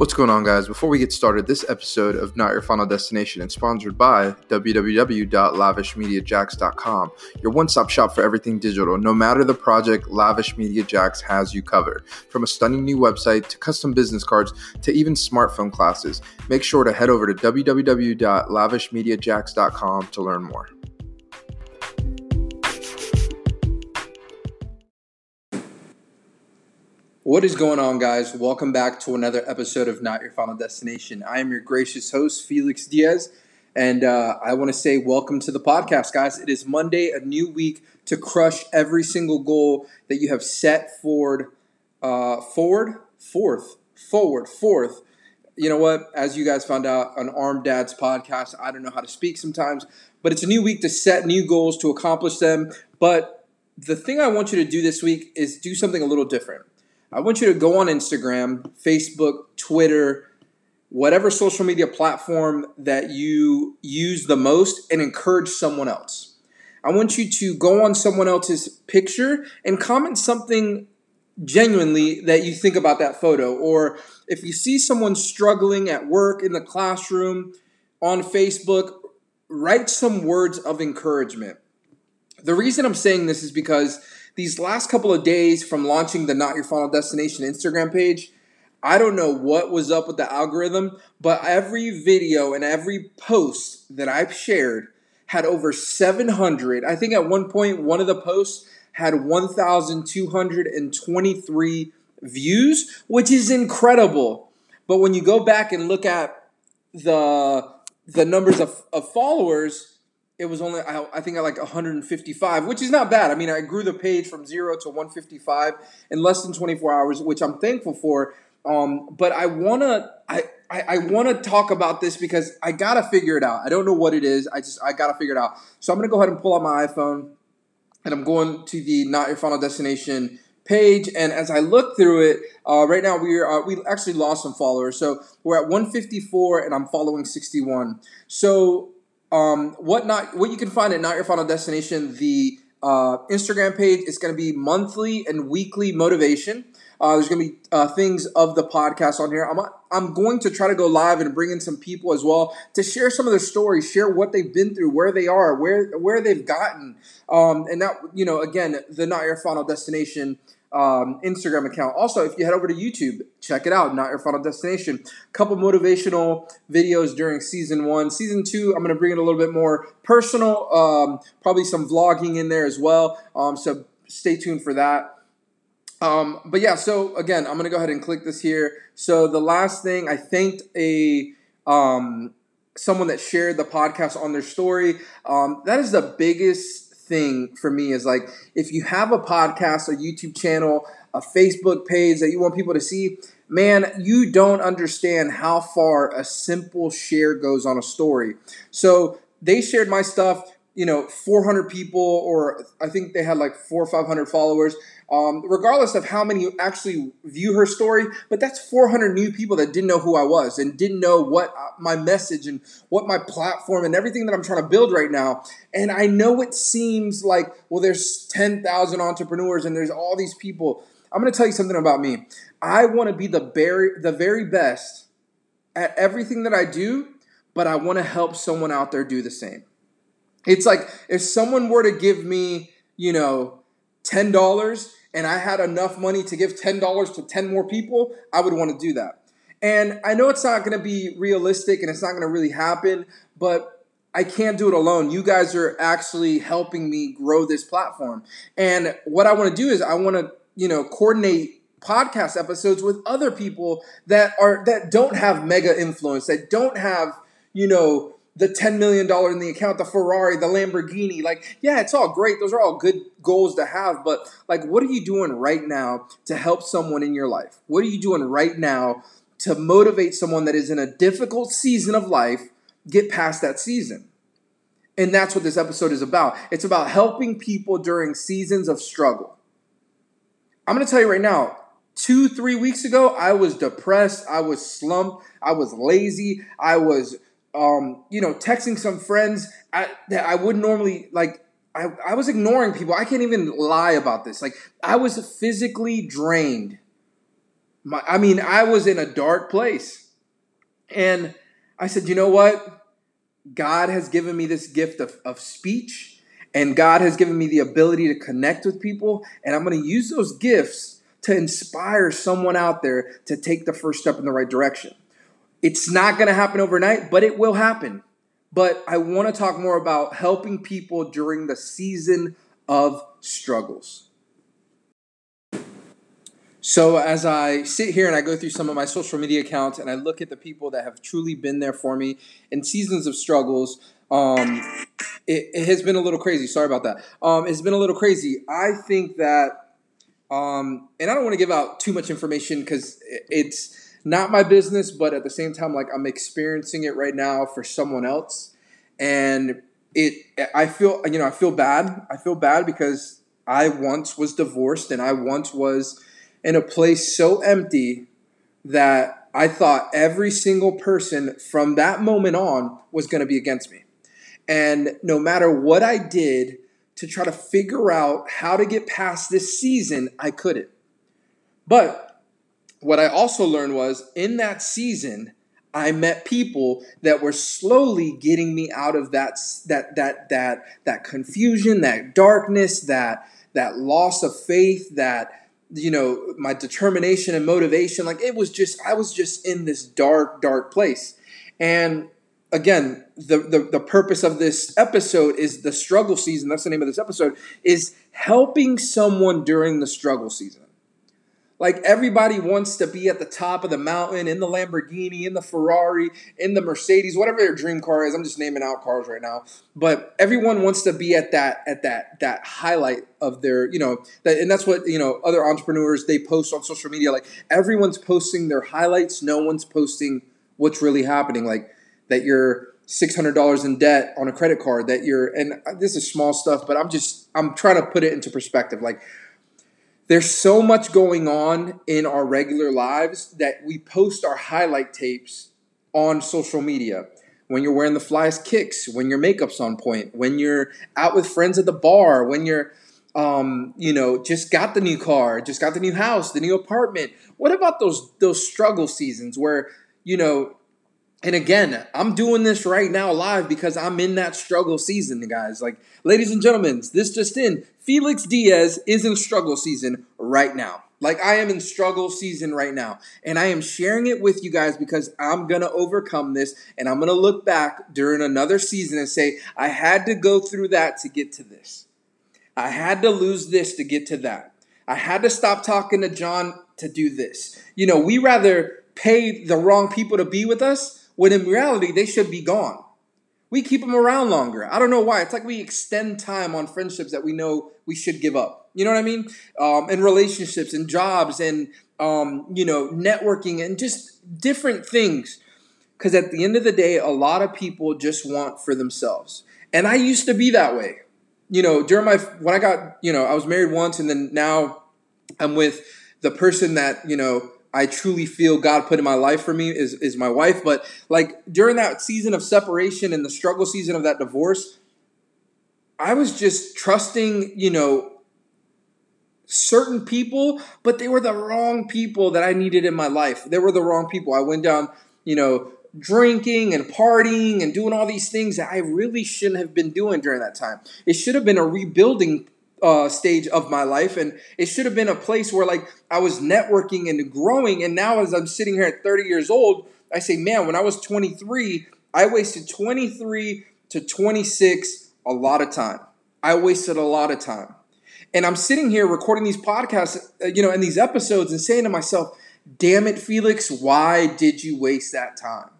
What's going on, guys? Before we get started, this episode of Not Your Final Destination is sponsored by www.lavishmediajacks.com, your one stop shop for everything digital. No matter the project, Lavish Media Jacks has you covered. From a stunning new website to custom business cards to even smartphone classes, make sure to head over to www.lavishmediajacks.com to learn more. What is going on, guys? Welcome back to another episode of Not Your Final Destination. I am your gracious host, Felix Diaz, and uh, I want to say welcome to the podcast, guys. It is Monday, a new week to crush every single goal that you have set forward, uh, forward, fourth, forward, fourth. You know what? As you guys found out on Armed Dad's podcast, I don't know how to speak sometimes, but it's a new week to set new goals to accomplish them. But the thing I want you to do this week is do something a little different. I want you to go on Instagram, Facebook, Twitter, whatever social media platform that you use the most and encourage someone else. I want you to go on someone else's picture and comment something genuinely that you think about that photo. Or if you see someone struggling at work, in the classroom, on Facebook, write some words of encouragement. The reason I'm saying this is because these last couple of days from launching the Not Your Final Destination Instagram page, I don't know what was up with the algorithm, but every video and every post that I've shared had over 700. I think at one point, one of the posts had 1,223 views, which is incredible. But when you go back and look at the the numbers of, of followers, it was only I, I think at like 155, which is not bad. I mean, I grew the page from zero to 155 in less than 24 hours, which I'm thankful for. Um, but I wanna I, I, I wanna talk about this because I gotta figure it out. I don't know what it is. I just I gotta figure it out. So I'm gonna go ahead and pull out my iPhone and I'm going to the Not Your Final Destination page. And as I look through it, uh, right now we are uh, we actually lost some followers. So we're at 154 and I'm following 61. So um, what not what you can find at Not Your Final Destination, the uh, Instagram page is going to be monthly and weekly motivation. Uh, there's going to be uh, things of the podcast on here. I'm I'm going to try to go live and bring in some people as well to share some of their stories, share what they've been through, where they are, where where they've gotten, um, and that you know again the Not Your Final Destination um, Instagram account. Also, if you head over to YouTube, check it out. Not your final destination. Couple motivational videos during season one. Season two, I'm going to bring in a little bit more personal. Um, probably some vlogging in there as well. Um, so stay tuned for that. Um, but yeah, so again, I'm going to go ahead and click this here. So the last thing, I thanked a um, someone that shared the podcast on their story. Um, that is the biggest thing for me is like if you have a podcast, a YouTube channel, a Facebook page that you want people to see, man, you don't understand how far a simple share goes on a story. So they shared my stuff, you know, 400 people, or I think they had like four or 500 followers um, regardless of how many actually view her story. But that's 400 new people that didn't know who I was and didn't know what uh, my message and what my platform and everything that I'm trying to build right now. And I know it seems like, well, there's 10,000 entrepreneurs and there's all these people. I'm going to tell you something about me. I want to be the very, the very best at everything that I do, but I want to help someone out there do the same. It's like if someone were to give me, you know, $10 and I had enough money to give $10 to 10 more people, I would want to do that. And I know it's not going to be realistic and it's not going to really happen, but I can't do it alone. You guys are actually helping me grow this platform. And what I want to do is I want to, you know, coordinate podcast episodes with other people that are that don't have mega influence, that don't have, you know, the $10 million in the account, the Ferrari, the Lamborghini. Like, yeah, it's all great. Those are all good goals to have. But, like, what are you doing right now to help someone in your life? What are you doing right now to motivate someone that is in a difficult season of life get past that season? And that's what this episode is about. It's about helping people during seasons of struggle. I'm going to tell you right now, two, three weeks ago, I was depressed. I was slumped. I was lazy. I was um, you know, texting some friends that I wouldn't normally like. I, I was ignoring people. I can't even lie about this. Like I was physically drained. My, I mean, I was in a dark place. And I said, you know what? God has given me this gift of, of speech, and God has given me the ability to connect with people. And I'm going to use those gifts to inspire someone out there to take the first step in the right direction. It's not going to happen overnight, but it will happen. But I want to talk more about helping people during the season of struggles. So, as I sit here and I go through some of my social media accounts and I look at the people that have truly been there for me in seasons of struggles, um, it, it, has been a little crazy. Sorry about that. Um, it's been a little crazy. I think that, um, and I don't want to give out too much information because it's not my business, but at the same time, like I'm experiencing it right now for someone else, and it. I feel, you know, I feel bad. I feel bad because I once was divorced and I once was in a place so empty that I thought every single person from that moment on was going to be against me. And no matter what I did to try to figure out how to get past this season, I couldn't. But what I also learned was in that season, I met people that were slowly getting me out of that that that that that confusion, that darkness, that that loss of faith, that you know my determination and motivation. Like it was just i was just in this dark dark place. And again the, the the purpose of this episode is the struggle season. That's the name of this episode is helping someone during the struggle season like everybody wants to be at the top of the mountain in the Lamborghini, in the Ferrari, in the Mercedes, whatever their dream car is. I'm just naming out cars right now. But everyone wants to be at that at that that highlight of their, you know, that and that's what, you know, other entrepreneurs they post on social media like everyone's posting their highlights, no one's posting what's really happening like that you're $600 in debt on a credit card that you're and this is small stuff but i'm just i'm trying to put it into perspective like there's so much going on in our regular lives that we post our highlight tapes on social media. When you're wearing the flyest kicks, when your makeup's on point, when you're out with friends at the bar, when you're um, you know, just got the new car, just got the new house, the new apartment. What about those those struggle seasons where, you know, and again, I'm doing this right now live because I'm in that struggle season, guys. Like, ladies and gentlemen, this just in. Felix Diaz is in struggle season right now. Like, I am in struggle season right now. And I am sharing it with you guys because I'm going to overcome this and I'm going to look back during another season and say, I had to go through that to get to this. I had to lose this to get to that. I had to stop talking to John to do this. You know, we rather pay the wrong people to be with us when in reality they should be gone. We keep them around longer. I don't know why. It's like we extend time on friendships that we know we should give up. You know what I mean? Um, and relationships and jobs and um, you know networking and just different things. Because at the end of the day, a lot of people just want for themselves. And I used to be that way. You know, during my when I got you know I was married once and then now I'm with the person that you know I truly feel God put in my life for me is, is my wife. But like during that season of separation and the struggle season of that divorce, I was just trusting, you know, certain people, but they were the wrong people that I needed in my life. They were the wrong people. I went down, you know, drinking and partying and doing all these things that I really shouldn't have been doing during that time. It should have been a rebuilding uh, stage of my life, and it should have been a place where like I was networking and growing. And now, as I'm sitting here at 30 years old, I say, man, when I was 23, I wasted 23 to 26 a lot of time. I wasted a lot of time, and I'm sitting here recording these podcasts, uh, you know, and these episodes, and saying to myself, "Damn it, Felix, why did you waste that time?"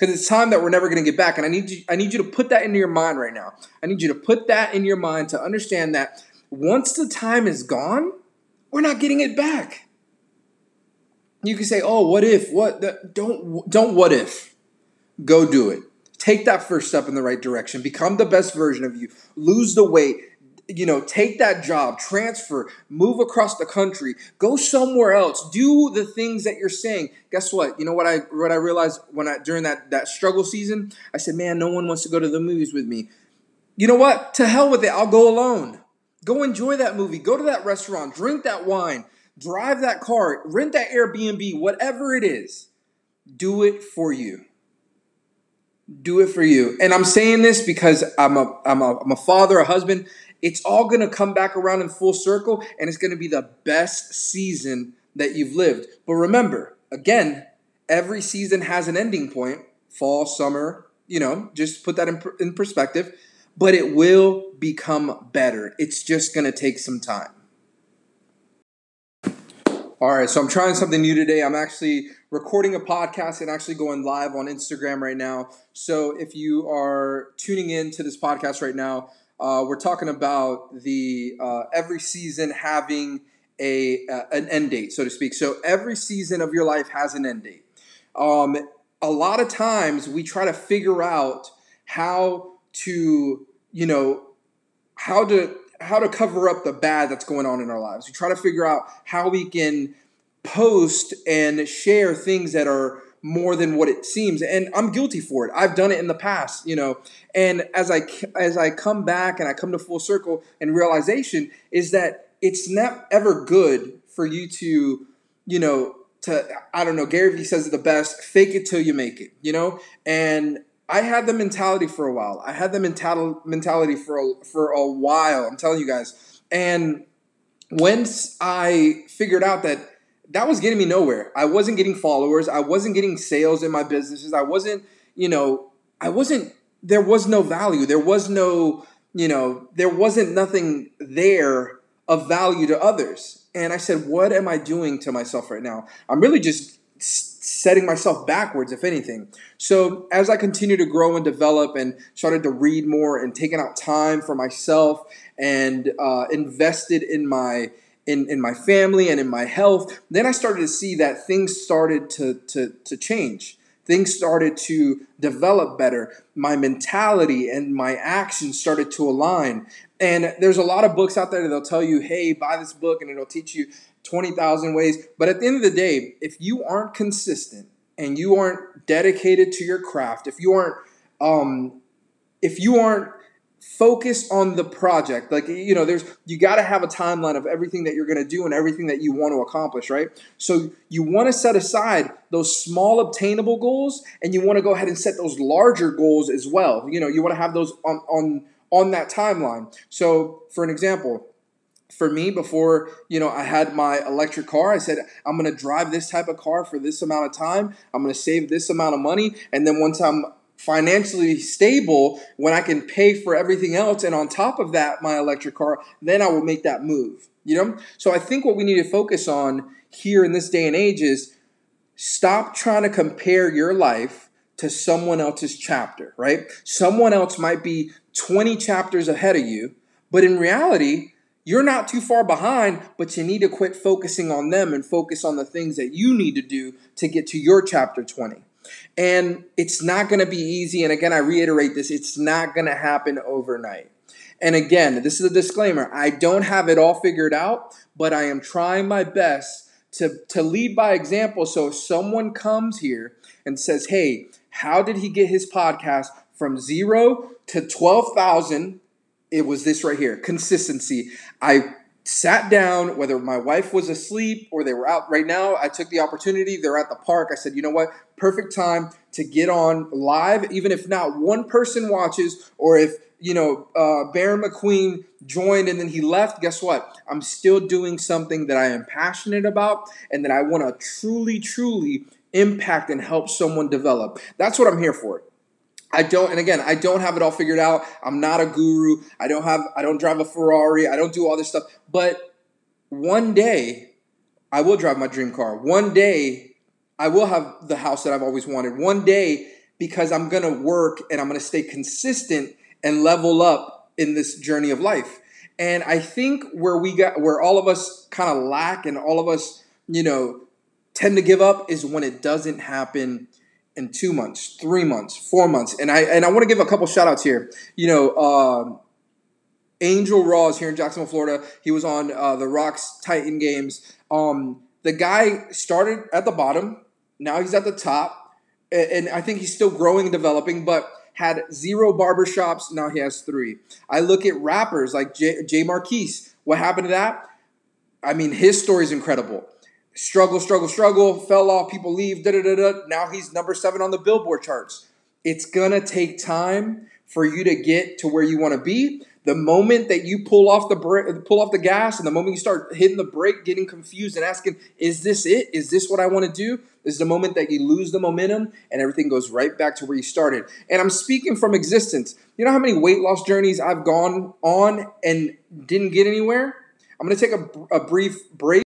because it's time that we're never going to get back. And I need you, I need you to put that into your mind right now. I need you to put that in your mind to understand that once the time is gone, we're not getting it back. You can say, "Oh, what if? What? Don't don't what if? Go do it. Take that first step in the right direction. Become the best version of you. Lose the weight. You know, take that job, transfer, move across the country, go somewhere else. Do the things that you're saying. Guess what? You know what I what I realized when I during that that struggle season, I said, "Man, no one wants to go to the movies with me." You know what? To hell with it. I'll go alone. Go enjoy that movie. Go to that restaurant. Drink that wine. drive that car, rent that Airbnb, whatever it is. Do it for you. Do it for you. And I'm saying this because I'm a I'm a, I'm a father, a husband. It's all going to come back around in full circle and it's going to be the best season that you've lived. But remember, again, every season has an ending point fall, summer, you know, just put that in, in perspective. But it will become better. It's just going to take some time. All right, so I'm trying something new today. I'm actually recording a podcast and actually going live on Instagram right now. So if you are tuning in to this podcast right now, uh, we're talking about the uh, every season having a uh, an end date, so to speak. So every season of your life has an end date. Um, a lot of times we try to figure out how to, you know, how to how to cover up the bad that's going on in our lives. We try to figure out how we can post and share things that are more than what it seems and i'm guilty for it i've done it in the past you know and as i as i come back and i come to full circle and realization is that it's not ever good for you to you know to i don't know gary vee says it the best fake it till you make it you know and I had the mentality for a while. I had the mental mentality for a, for a while. I'm telling you guys. And once I figured out that that was getting me nowhere. I wasn't getting followers. I wasn't getting sales in my businesses. I wasn't, you know, I wasn't. There was no value. There was no, you know, there wasn't nothing there of value to others. And I said, what am I doing to myself right now? I'm really just setting myself backwards, if anything. So as I continued to grow and develop and started to read more and taking out time for myself and uh, invested in my in, in my family and in my health, then I started to see that things started to, to, to change. Things started to develop better. My mentality and my actions started to align. And there's a lot of books out there that'll tell you, hey, buy this book and it'll teach you 20,000 ways. But at the end of the day, if you aren't consistent and you aren't dedicated to your craft, if you aren't, um, if you aren't focused on the project, like, you know, there's, you got to have a timeline of everything that you're going to do and everything that you want to accomplish, right? So you want to set aside those small obtainable goals and you want to go ahead and set those larger goals as well. You know, you want to have those on, on, on that timeline. So for an example, for me before you know i had my electric car i said i'm going to drive this type of car for this amount of time i'm going to save this amount of money and then once i'm financially stable when i can pay for everything else and on top of that my electric car then i will make that move you know so i think what we need to focus on here in this day and age is stop trying to compare your life to someone else's chapter right someone else might be 20 chapters ahead of you but in reality you're not too far behind, but you need to quit focusing on them and focus on the things that you need to do to get to your chapter 20. And it's not going to be easy. And again, I reiterate this it's not going to happen overnight. And again, this is a disclaimer I don't have it all figured out, but I am trying my best to, to lead by example. So if someone comes here and says, hey, how did he get his podcast from zero to 12,000 it was this right here consistency. I sat down, whether my wife was asleep or they were out right now. I took the opportunity. They're at the park. I said, you know what? Perfect time to get on live, even if not one person watches or if, you know, uh, Baron McQueen joined and then he left. Guess what? I'm still doing something that I am passionate about and that I want to truly, truly impact and help someone develop. That's what I'm here for. I don't, and again, I don't have it all figured out. I'm not a guru. I don't have, I don't drive a Ferrari. I don't do all this stuff. But one day, I will drive my dream car. One day, I will have the house that I've always wanted. One day, because I'm going to work and I'm going to stay consistent and level up in this journey of life. And I think where we got, where all of us kind of lack and all of us, you know, tend to give up is when it doesn't happen in two months, three months, four months. And I and I want to give a couple shout outs here. You know, uh, Angel Raws here in Jacksonville, Florida. He was on uh, the Rocks Titan games. Um, the guy started at the bottom. Now he's at the top. And I think he's still growing and developing, but had zero barbershops. Now he has three. I look at rappers like J, J. Marquise. What happened to that? I mean, his story is incredible. Struggle, struggle, struggle, fell off, people leave, da da da da. Now he's number seven on the Billboard charts. It's gonna take time for you to get to where you want to be. The moment that you pull off the pull off the gas, and the moment you start hitting the brake, getting confused and asking, "Is this it? Is this what I want to do?" Is the moment that you lose the momentum and everything goes right back to where you started. And I'm speaking from existence. You know how many weight loss journeys I've gone on and didn't get anywhere? I'm going to take a, a brief break.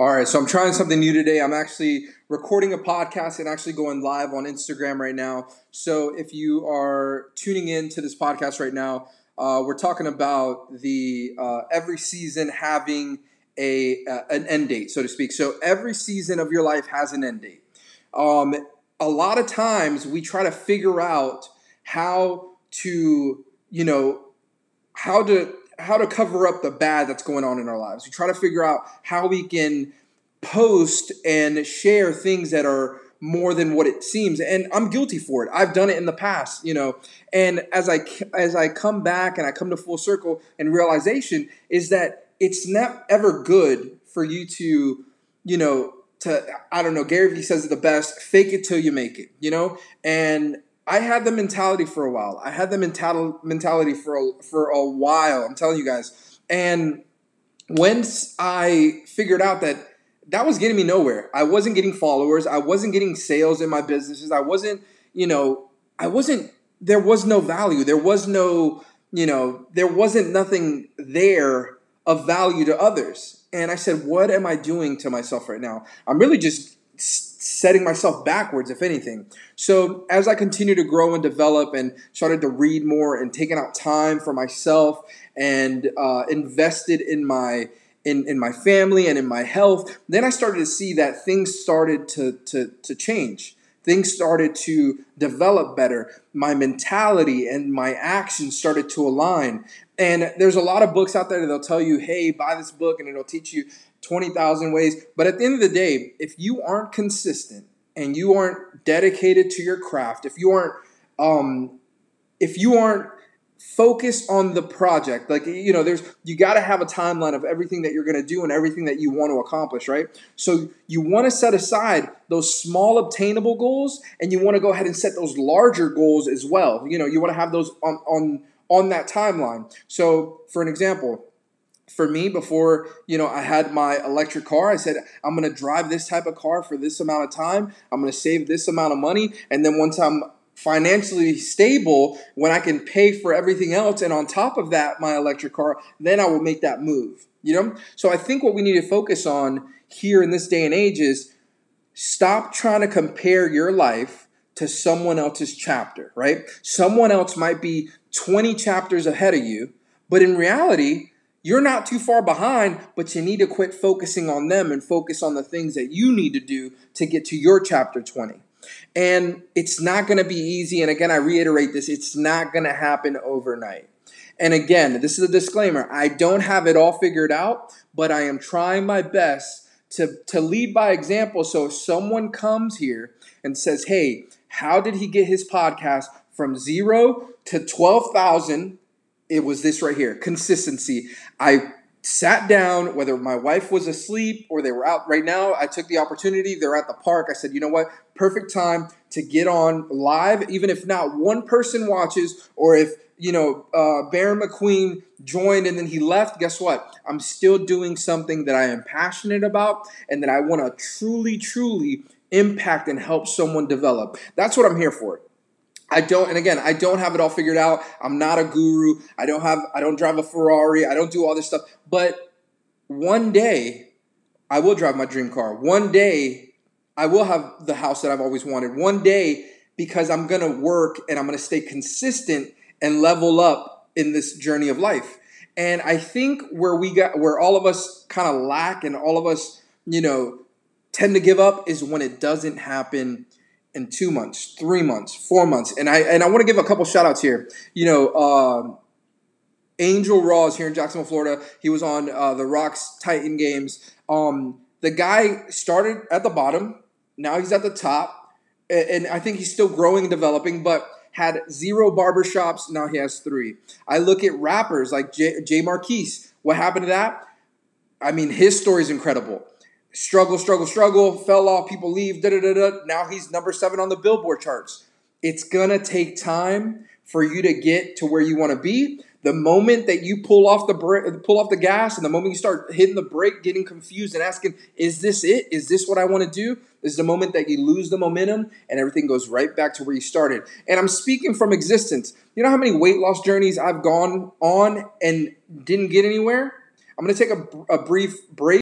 All right, so I'm trying something new today. I'm actually recording a podcast and actually going live on Instagram right now. So if you are tuning in to this podcast right now, uh, we're talking about the uh, every season having a uh, an end date, so to speak. So every season of your life has an end date. Um, a lot of times we try to figure out how to, you know, how to how to cover up the bad that's going on in our lives. We try to figure out how we can post and share things that are more than what it seems. And i'm guilty for it. I've done it in the past you know. And as i as i come back and i come to full circle and realization is that it's not ever good for you to you know to i don't know gary vee says it the best fake it till you make it you know? And I had the mentality for a while. I had the mental mentality for a, for a while. I'm telling you guys. And once I figured out that that was getting me nowhere, I wasn't getting followers. I wasn't getting sales in my businesses. I wasn't, you know, I wasn't. There was no value. There was no, you know, there wasn't nothing there of value to others. And I said, what am I doing to myself right now? I'm really just setting myself backwards, if anything. So as I continued to grow and develop and started to read more and taking out time for myself and uh, invested in my in, in my family and in my health, then I started to see that things started to, to, to change. Things started to develop better. My mentality and my actions started to align. And there's a lot of books out there that they'll tell you, hey, buy this book and it'll teach you 20,000 ways. But at the end of the day, if you aren't consistent and you aren't dedicated to your craft, if you aren't, um, if you aren't focused on the project, like, you know, there's, you got to have a timeline of everything that you're going to do and everything that you want to accomplish, right? So you want to set aside those small obtainable goals and you want to go ahead and set those larger goals as well. You know, you want to have those on, on, on that timeline. So for an example, for me before you know i had my electric car i said i'm going to drive this type of car for this amount of time. I'm going to save this amount of money. And then once i'm financially stable when i can pay for everything else and on top of that my electric car then i will make that move you know? So i think what we need to focus on here in this day and age is stop trying to compare your life to someone else's chapter right? Someone else might be 20 chapters ahead of you but in reality you're not too far behind, but you need to quit focusing on them and focus on the things that you need to do to get to your chapter 20. And it's not going to be easy. And again, I reiterate this it's not going to happen overnight. And again, this is a disclaimer I don't have it all figured out, but I am trying my best to, to lead by example. So if someone comes here and says, hey, how did he get his podcast from zero to 12,000 it was this right here consistency. I sat down, whether my wife was asleep or they were out right now. I took the opportunity. They're at the park. I said, you know what? Perfect time to get on live, even if not one person watches or if, you know, uh, Baron McQueen joined and then he left. Guess what? I'm still doing something that I am passionate about and that I want to truly, truly impact and help someone develop. That's what I'm here for. I don't, and again, I don't have it all figured out. I'm not a guru. I don't have, I don't drive a Ferrari. I don't do all this stuff. But one day, I will drive my dream car. One day, I will have the house that I've always wanted. One day, because I'm to work and I'm to stay consistent and level up in this journey of life. And I think where we got, where all of us kind of lack and all of us, you know, tend to give up is when it doesn't happen in two months, three months, four months. And I and I want to give a couple shout outs here. You know, um, Angel Raws here in Jacksonville, Florida. He was on uh, the Rocks Titan games. Um, the guy started at the bottom. Now he's at the top. And I think he's still growing and developing, but had zero barbershops. Now he has three. I look at rappers like J, J. Marquise. What happened to that? I mean, his story is incredible. Struggle, struggle, struggle, fell off, people leave, da da da da. Now he's number seven on the Billboard charts. It's gonna take time for you to get to where you want to be. The moment that you pull off the pull off the gas, and the moment you start hitting the brake, getting confused and asking, "Is this it? Is this what I want to do?" Is the moment that you lose the momentum and everything goes right back to where you started. And I'm speaking from existence. You know how many weight loss journeys I've gone on and didn't get anywhere? I'm going to take a, a brief break.